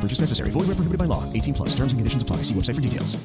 Purchase necessary. Void where prohibited by law. 18 plus. Terms and conditions apply. See website for details.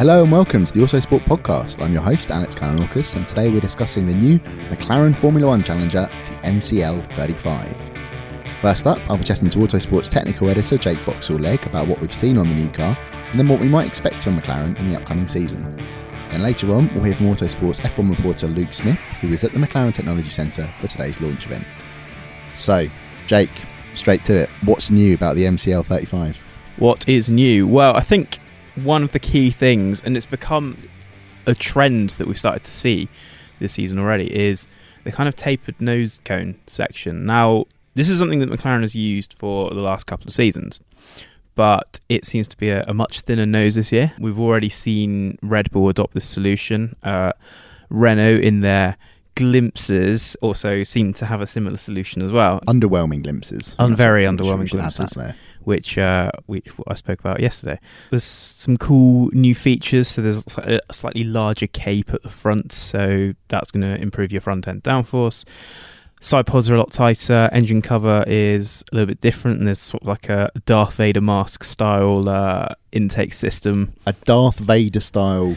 Hello and welcome to the Autosport Podcast. I'm your host, Alex Kalinauckas, and today we're discussing the new McLaren Formula One Challenger, the MCL 35. First up, I'll be chatting to Autosport's technical editor, Jake Boxall-Legge, about what we've seen on the new car, and then what we might expect from McLaren in the upcoming season. Then later on, we'll hear from Autosport's F1 reporter Luke Smith, who is at the McLaren Technology Centre for today's launch event. So, Jake, straight to it. What's new about the MCL 35? What is new? Well, I think one of the key things, and it's become a trend that we've started to see this season already, is the kind of tapered nose cone section. Now, this is something that McLaren has used for the last couple of seasons, but it seems to be a, a much thinner nose this year. We've already seen Red Bull adopt this solution. Uh, Renault, in their glimpses, also seem to have a similar solution as well. Underwhelming glimpses. Un- very That's what we underwhelming glimpses. that which uh, which I spoke about yesterday. There's some cool new features. So there's a slightly larger cape at the front, so that's going to improve your front end downforce. Side pods are a lot tighter. Engine cover is a little bit different, and there's sort of like a Darth Vader mask style uh, intake system. A Darth Vader style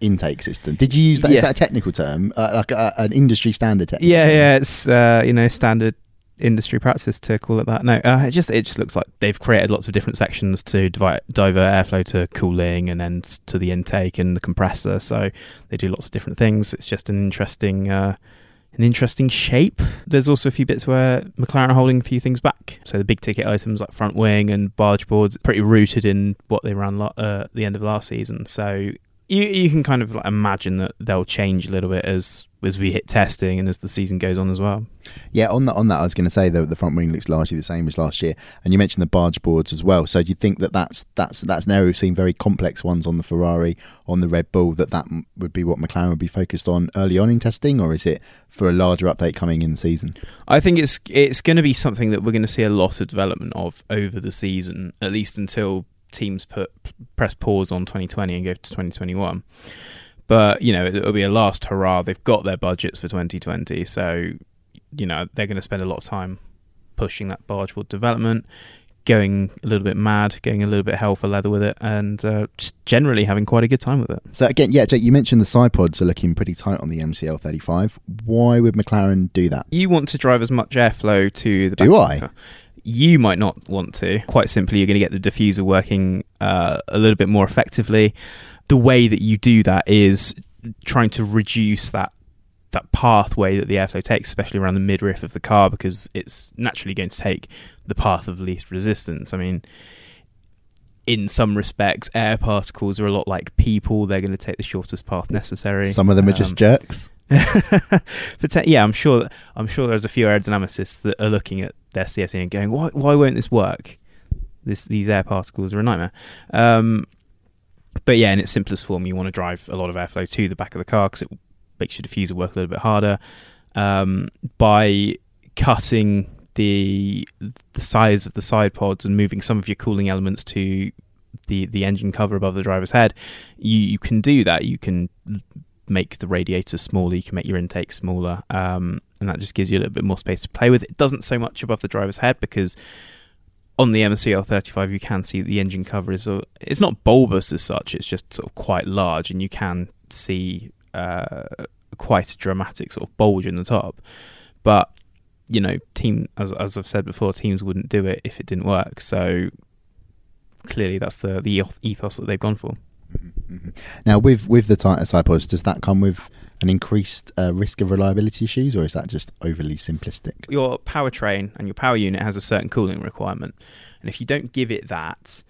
intake system. Did you use that? Is Yeah. that a technical term? Uh, like a, an industry standard technical Yeah, term? yeah, it's uh, you know standard industry practice to call it that. No, uh, it just it just looks like they've created lots of different sections to divert airflow to cooling and then to the intake and the compressor. So they do lots of different things. It's just an interesting. Uh, an interesting shape. There's also a few bits where McLaren are holding a few things back. So the big ticket items like front wing and barge boards, pretty rooted in what they ran lo- uh, at the end of last season. So you you can kind of like imagine that they'll change a little bit as as we hit testing and as the season goes on as well. Yeah, on that, on that, I was going to say that the front wing looks largely the same as last year, and you mentioned the barge boards as well. So do you think that that's that's that's an area we've seen very complex ones on the Ferrari, on the Red Bull, that that would be what McLaren would be focused on early on in testing, or is it for a larger update coming in the season? I think it's it's going to be something that we're going to see a lot of development of over the season, at least until teams put press pause on 2020 and go to 2021. But you know, it'll be a last hurrah. They've got their budgets for 2020, so you know they're going to spend a lot of time pushing that bargeboard development, going a little bit mad, going a little bit hell for leather with it, and uh, just generally having quite a good time with it. So again, yeah, Jake, you mentioned the side pods are looking pretty tight on the MCL 35. Why would McLaren do that? You want to drive as much airflow to the Do I? Of the car. You might not want to. Quite simply, you're going to get the diffuser working uh, a little bit more effectively. The way that you do that is trying to reduce that that pathway that the airflow takes, especially around the midriff of the car, because it's naturally going to take the path of least resistance. I mean, in some respects, air particles are a lot like people; they're going to take the shortest path necessary. Some of them are just Um, jerks. te- yeah, I'm sure. I'm sure there's a few aerodynamicists that are looking at their CFD and going, "Why? Why won't this work? This these air particles are a nightmare." Um, but yeah, in its simplest form, you want to drive a lot of airflow to the back of the car because it makes your diffuser work a little bit harder. Um, by cutting the the size of the side pods and moving some of your cooling elements to the the engine cover above the driver's head, you you can do that. You can make the radiator smaller, you can make your intake smaller, um, and that just gives you a little bit more space to play with. It doesn't so much above the driver's head because on the MCL 35 you can see the engine cover is a, it's not bulbous as such, it's just sort of quite large, and you can see uh, quite a dramatic sort of bulge in the top. But you know, team as as I've said before, teams wouldn't do it if it didn't work. So clearly, that's the the ethos that they've gone for. Now, with with the tighter side does that come with an increased uh, risk of reliability issues, or is that just overly simplistic? Your powertrain and your power unit has a certain cooling requirement, and if you don't give it that,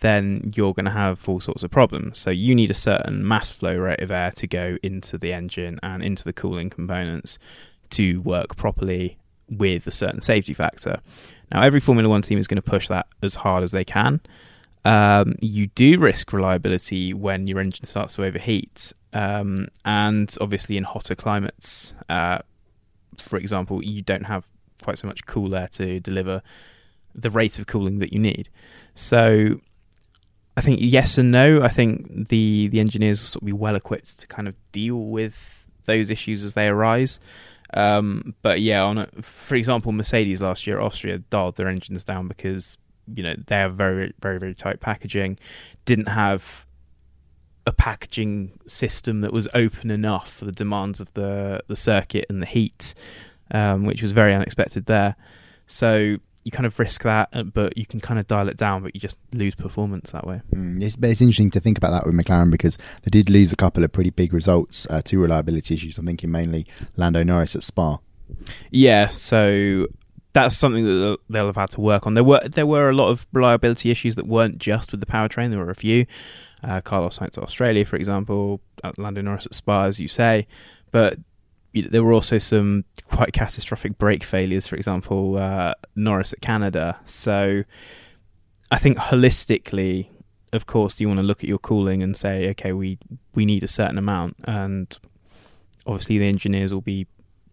then you're going to have all sorts of problems. So you need a certain mass flow rate of air to go into the engine and into the cooling components to work properly with a certain safety factor. Now, every Formula One team is going to push that as hard as they can. Um, you do risk reliability when your engine starts to overheat, um, and obviously in hotter climates, uh, for example, you don't have quite so much cool air to deliver the rate of cooling that you need. So, I think yes and no. I think the the engineers will sort of be well equipped to kind of deal with those issues as they arise. Um, but yeah, on a, for example, Mercedes last year, Austria dialed their engines down because you know they have very very very tight packaging, didn't have a packaging system that was open enough for the demands of the the circuit and the heat, um, which was very unexpected there. So you kind of risk that, uh, but you can kind of dial it down, but you just lose performance that way. Mm, it's, but it's interesting to think about that with McLaren because they did lose a couple of pretty big results uh, to reliability issues. I'm thinking mainly Lando Norris at Spa. Yeah, so that's something that they'll- have had to work on. There were there were a lot of reliability issues that weren't just with the powertrain. There were a few. Uh, Carlos Sainz at Australia, for example, Lando Norris at Spa, as you say, but you know, there were also some quite catastrophic brake failures. For example, uh, Norris at Canada. So I think holistically, of course, you want to look at your cooling and say, okay, we we need a certain amount, and obviously the engineers will be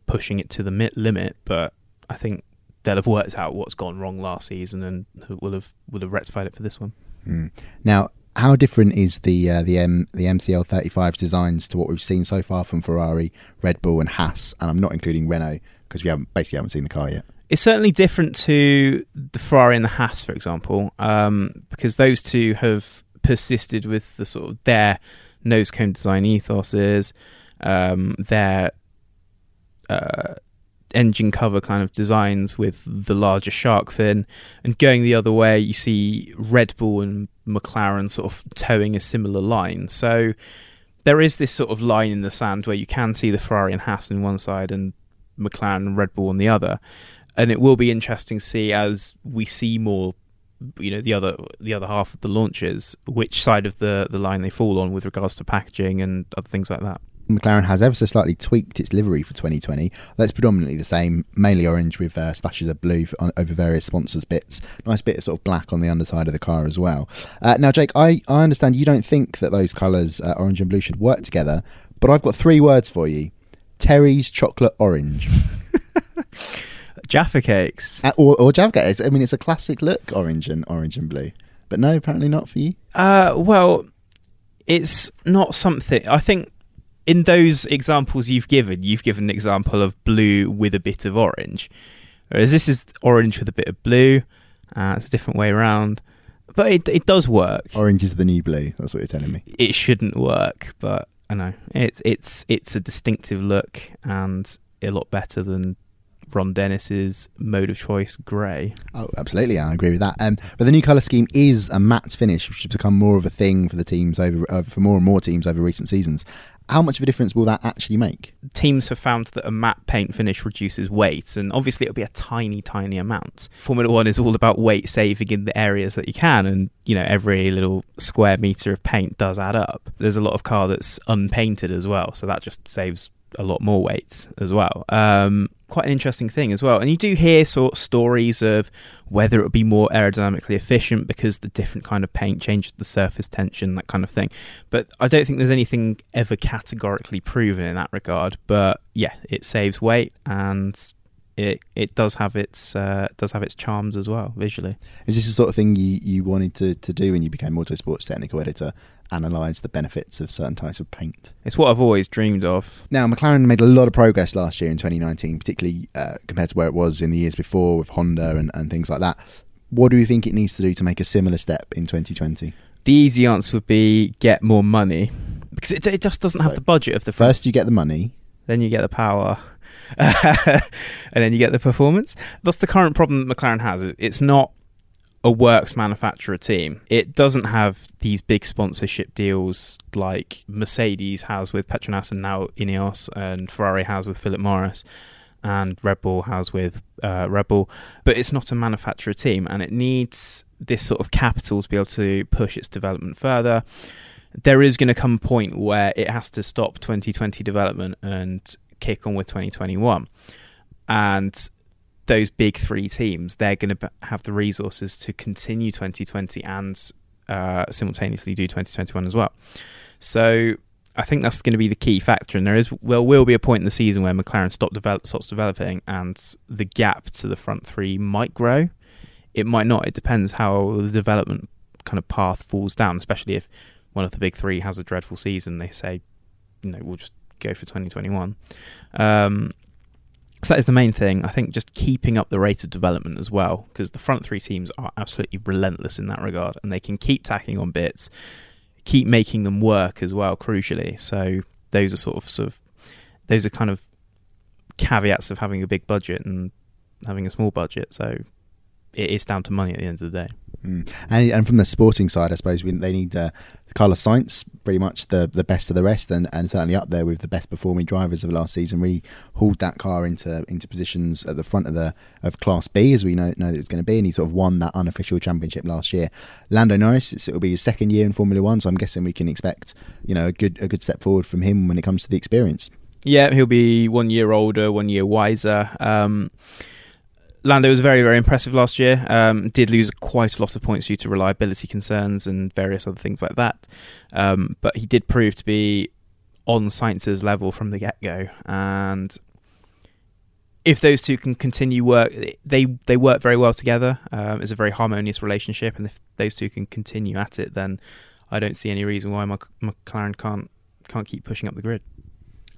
pushing it to the limit. But I think they'll have worked out what's gone wrong last season and will have will have rectified it for this one. Mm. Now, how different is the uh, the M the MCL 35 designs to what we've seen so far from Ferrari, Red Bull, and Haas? And I'm not including Renault because we haven't basically haven't seen the car yet. It's certainly different to the Ferrari and the Haas, for example, um, because those two have persisted with the sort of their nose cone design ethoses, um, their uh, engine cover kind of designs with the larger shark fin, and going the other way, you see Red Bull and McLaren sort of towing a similar line. So there is this sort of line in the sand where you can see the Ferrari and Haas on one side and McLaren and Red Bull on the other. And it will be interesting to see as we see more, you know, the other the other half of the launches, which side of the the line they fall on with regards to packaging and other things like that. McLaren has ever so slightly tweaked its livery for 2020. That's predominantly the same, mainly orange with uh, splashes of blue on, over various sponsors bits. Nice bit of sort of black on the underside of the car as well. Uh, now, Jake, I, I understand you don't think that those colours, uh, orange and blue, should work together, but I've got three words for you Terry's chocolate orange. Jaffa cakes. Uh, or, or Java Cakes. I mean, it's a classic look, orange and orange and blue. But no, apparently not for you. Uh, well, it's not something. I think in those examples you've given, you've given an example of blue with a bit of orange, whereas this is orange with a bit of blue. Uh, it's a different way around, but it it does work. Orange is the new blue. That's what you're telling me. It shouldn't work, but I know it's it's it's a distinctive look and a lot better than Ron Dennis's mode of choice grey. Oh, absolutely, I agree with that. Um, but the new colour scheme is a matte finish, which has become more of a thing for the teams over uh, for more and more teams over recent seasons. How much of a difference will that actually make? Teams have found that a matte paint finish reduces weight, and obviously it'll be a tiny, tiny amount. Formula One is all about weight saving in the areas that you can, and you know every little square meter of paint does add up. There's a lot of car that's unpainted as well, so that just saves a lot more weight as well. Um, quite an interesting thing as well. And you do hear sort of stories of whether it would be more aerodynamically efficient because the different kind of paint changes the surface tension, that kind of thing. But I don't think there's anything ever categorically proven in that regard. But yeah, it saves weight and it it does have its uh, does have its charms as well visually. Is this the sort of thing you, you wanted to, to do when you became Autosports technical editor? Analyse the benefits of certain types of paint. It's what I've always dreamed of. Now, McLaren made a lot of progress last year in 2019, particularly uh, compared to where it was in the years before with Honda and, and things like that. What do you think it needs to do to make a similar step in 2020? The easy answer would be get more money because it, it just doesn't have So, the budget of the First, you get the money. then you get the power, and then you get the performance. That's the current problem that McLaren has. It's not a works manufacturer team. It doesn't have these big sponsorship deals like Mercedes has with Petronas and now Ineos, and Ferrari has with Philip Morris, and Red Bull has with uh, Red Bull. But it's not a manufacturer team, and it needs this sort of capital to be able to push its development further there is going to come a point where it has to stop 2020 development and kick on with 2021 and those big three teams they're going to have the resources to continue 2020 and uh, simultaneously do 2021 as well so I think that's going to be the key factor, and there is well will be a point in the season where McLaren stop develop, stops developing, and the gap to the front three might grow. It might not. It depends how the development kind of path falls down, especially if one of the big three has a dreadful season. They say, you know, we'll just go for 2021. Um, so that is the main thing. I think just keeping up the rate of development as well, because the front three teams are absolutely relentless in that regard, and they can keep tacking on bits, keep making them work as well. Crucially, so those are sort of sort of those are kind of caveats of having a big budget and having a small budget. So it is down to money at the end of the day. Mm. And, and from the sporting side, I suppose we, they need uh, Carlos Sainz, pretty much the, the best of the rest, and, and certainly up there with the best performing drivers of last season. Really hauled that car into into positions at the front of the of Class B, as we know know that it's going to be, and he sort of won that unofficial championship last year. Lando Norris, it'll be his second year in Formula One, so I'm guessing we can expect you know a good a good step forward from him when it comes to the experience. Yeah, he'll be one year older, one year wiser. Um, Lando was very, very impressive last year. Um, did lose quite a lot of points due to reliability concerns and various other things like that. Um, but he did prove to be on Sainz's level from the get go. And if those two can continue work, they they work very well together. Um, it's a very harmonious relationship, and if those two can continue at it, then I don't see any reason why McLaren can't can't keep pushing up the grid.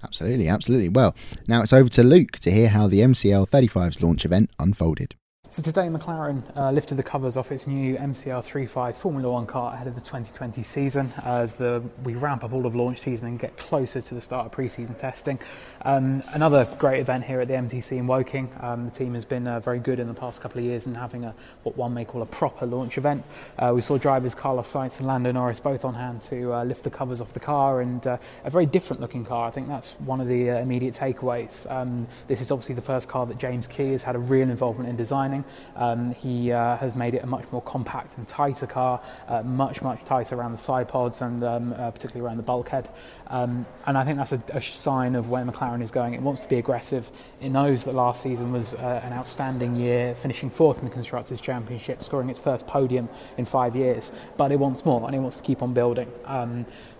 Absolutely, absolutely. Well, now it's over to Luke to hear how the MCL 35's launch event unfolded. So today McLaren uh, lifted the covers off its new MCL 35 Formula One car ahead of the 2020 season as the, we ramp up all of launch season and get closer to the start of pre-season testing. Um, another great event here at the MTC in Woking. Um, the team has been uh, very good in the past couple of years in having a what one may call a proper launch event. Uh, we saw drivers Carlos Sainz and Lando Norris both on hand to uh, lift the covers off the car and uh, a very different looking car. I think that's one of the uh, immediate takeaways. Um, this is obviously the first car that James Key has had a real involvement in designing. Um, he uh, has made it a much more compact and tighter car, uh, much, much tighter around the side pods and um, uh, particularly around the bulkhead. Um, and I think that's a, a, sign of where McLaren is going. It wants to be aggressive. It knows that last season was uh, an outstanding year, finishing fourth in the Constructors' Championship, scoring its first podium in five years. But it wants more and it wants to keep on building.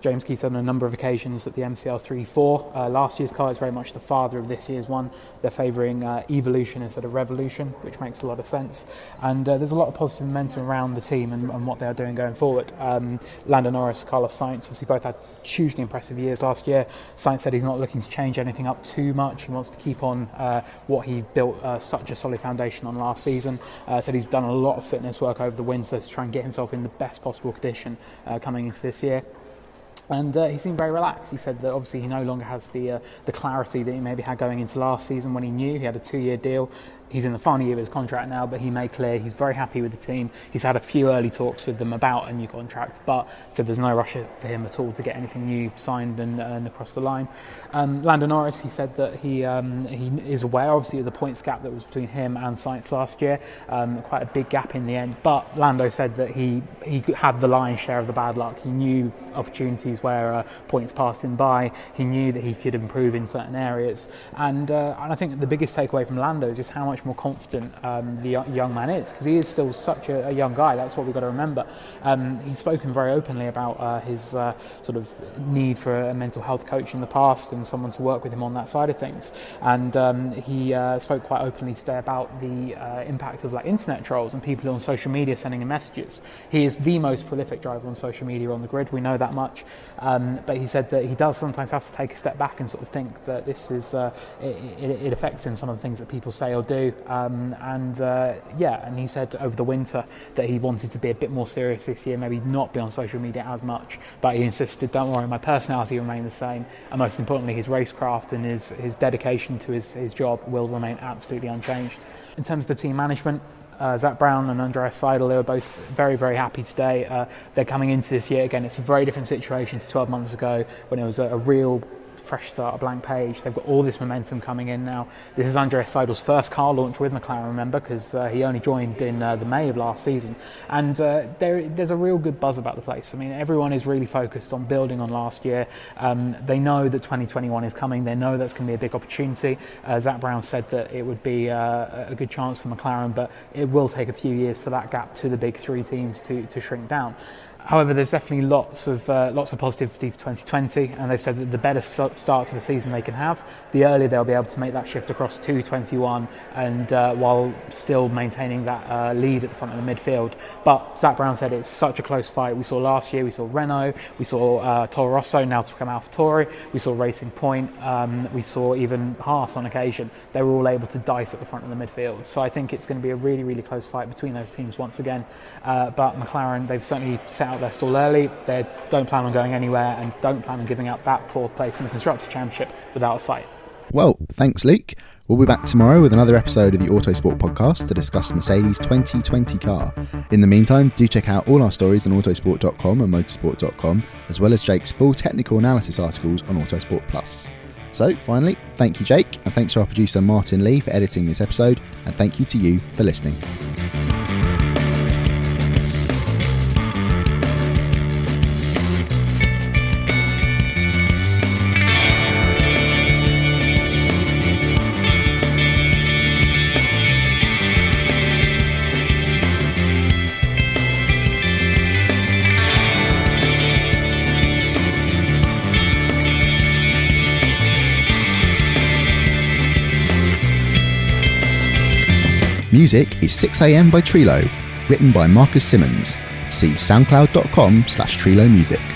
James Key said on a number of occasions that the MCL 3-4, uh, last year's car is very much the father of this year's one. They're favouring uh, evolution instead of revolution, which makes a lot of sense. And uh, there's a lot of positive momentum around the team and, and what they're doing going forward. Um, Lando Norris, Carlos Sainz, obviously both had hugely impressive years last year. Sainz said he's not looking to change anything up too much. He wants to keep on uh, what he built uh, such a solid foundation on last season. Uh, said he's done a lot of fitness work over the winter to try and get himself in the best possible condition coming into this year. And uh, he seemed very relaxed. He said that obviously he no longer has the uh, the clarity that he maybe had going into last season when he knew he had a two year deal. He's in the final year of his contract now, but he made clear he's very happy with the team. He's had a few early talks with them about a new contract, but said there's no rush for him at all to get anything new signed and, and across the line. Um, Lando Norris, he said that he um, he is aware, obviously, of the points gap that was between him and Sainz last year. Um, quite a big gap in the end, but Lando said that he he had the lion's share of the bad luck. He knew opportunities where uh, points passed him by. He knew that he could improve in certain areas, and uh, and I think the biggest takeaway from Lando is just how much more confident um, the young man is because he is still such a, a, young guy. That's what we've got to remember. Um, he's spoken very openly about uh, his uh, sort of need for a mental health coach in the past and someone to work with him on that side of things. And um, he uh, spoke quite openly today about the uh, impact of like internet trolls and people on social media sending him messages. He is the most prolific driver on social media on the grid. We know that much. Um, but he said that he does sometimes have to take a step back and sort of think that this is uh, it, it, it, affects him some of the things that people say or do. Um, and uh, yeah, and he said over the winter that he wanted to be a bit more serious this year, maybe not be on social media as much. But he insisted, "Don't worry, my personality will remain the same, and most importantly, his racecraft and his his dedication to his his job will remain absolutely unchanged." In terms of the team management, uh, Zak Brown and Andreas Seidl, they were both very, very happy today. Uh, they're coming into this year again. It's a very different situation to 12 months ago when it was a, a real fresh start, a blank page. They've got all this momentum coming in now. This is Andreas Seidl's first car launch with McLaren, remember, because uh, he only joined in uh, the May of last season. And uh, there, there's a real good buzz about the place. I mean, everyone is really focused on building on last year. Um, they know that 2021 is coming. They know that's going to be a big opportunity. Uh, Zak Brown said that it would be uh, a good chance for McLaren, but it will take a few years for that gap to the big three teams to, to shrink down. However, there's definitely lots of uh, lots of positivity for 2020, and they've said that the better start to the season they can have, the earlier they'll be able to make that shift across to 21, and uh, while still maintaining that uh, lead at the front of the midfield. But Zak Brown said it's such a close fight. We saw last year, we saw Renault, we saw uh, Toro Rosso now to become AlphaTauri, we saw Racing Point, um, we saw even Haas on occasion. They were all able to dice at the front of the midfield. So I think it's going to be a really, really close fight between those teams once again. Uh, but McLaren, they've certainly set out out their stall early. They don't plan on going anywhere and don't plan on giving up that fourth place in the Constructors' Championship without a fight. Well, thanks, Luke. We'll be back tomorrow with another episode of the Autosport podcast to discuss Mercedes' 2020 car. In the meantime, do check out all our stories on autosport.com and motorsport.com, as well as Jake's full technical analysis articles on Autosport Plus. So, finally, thank you, Jake, and thanks to our producer Martin Lee for editing this episode, and thank you to you for listening. Music is 6am by Trilo, written by Marcus Simmons. See soundcloud.com slash Trilo Music.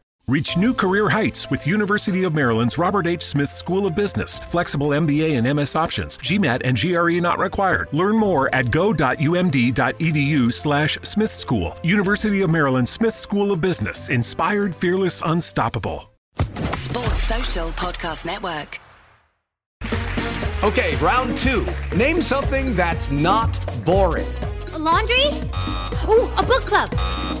Reach new career heights with University of Maryland's Robert H. Smith School of Business. Flexible MBA and MS options. GMAT and GRE not required. Learn more at go.umd.edu slash Smith School. University of Maryland Smith School of Business. Inspired, fearless, unstoppable. Sports Social Podcast Network. Okay, round two. Name something that's not boring. A laundry? Ooh, a book club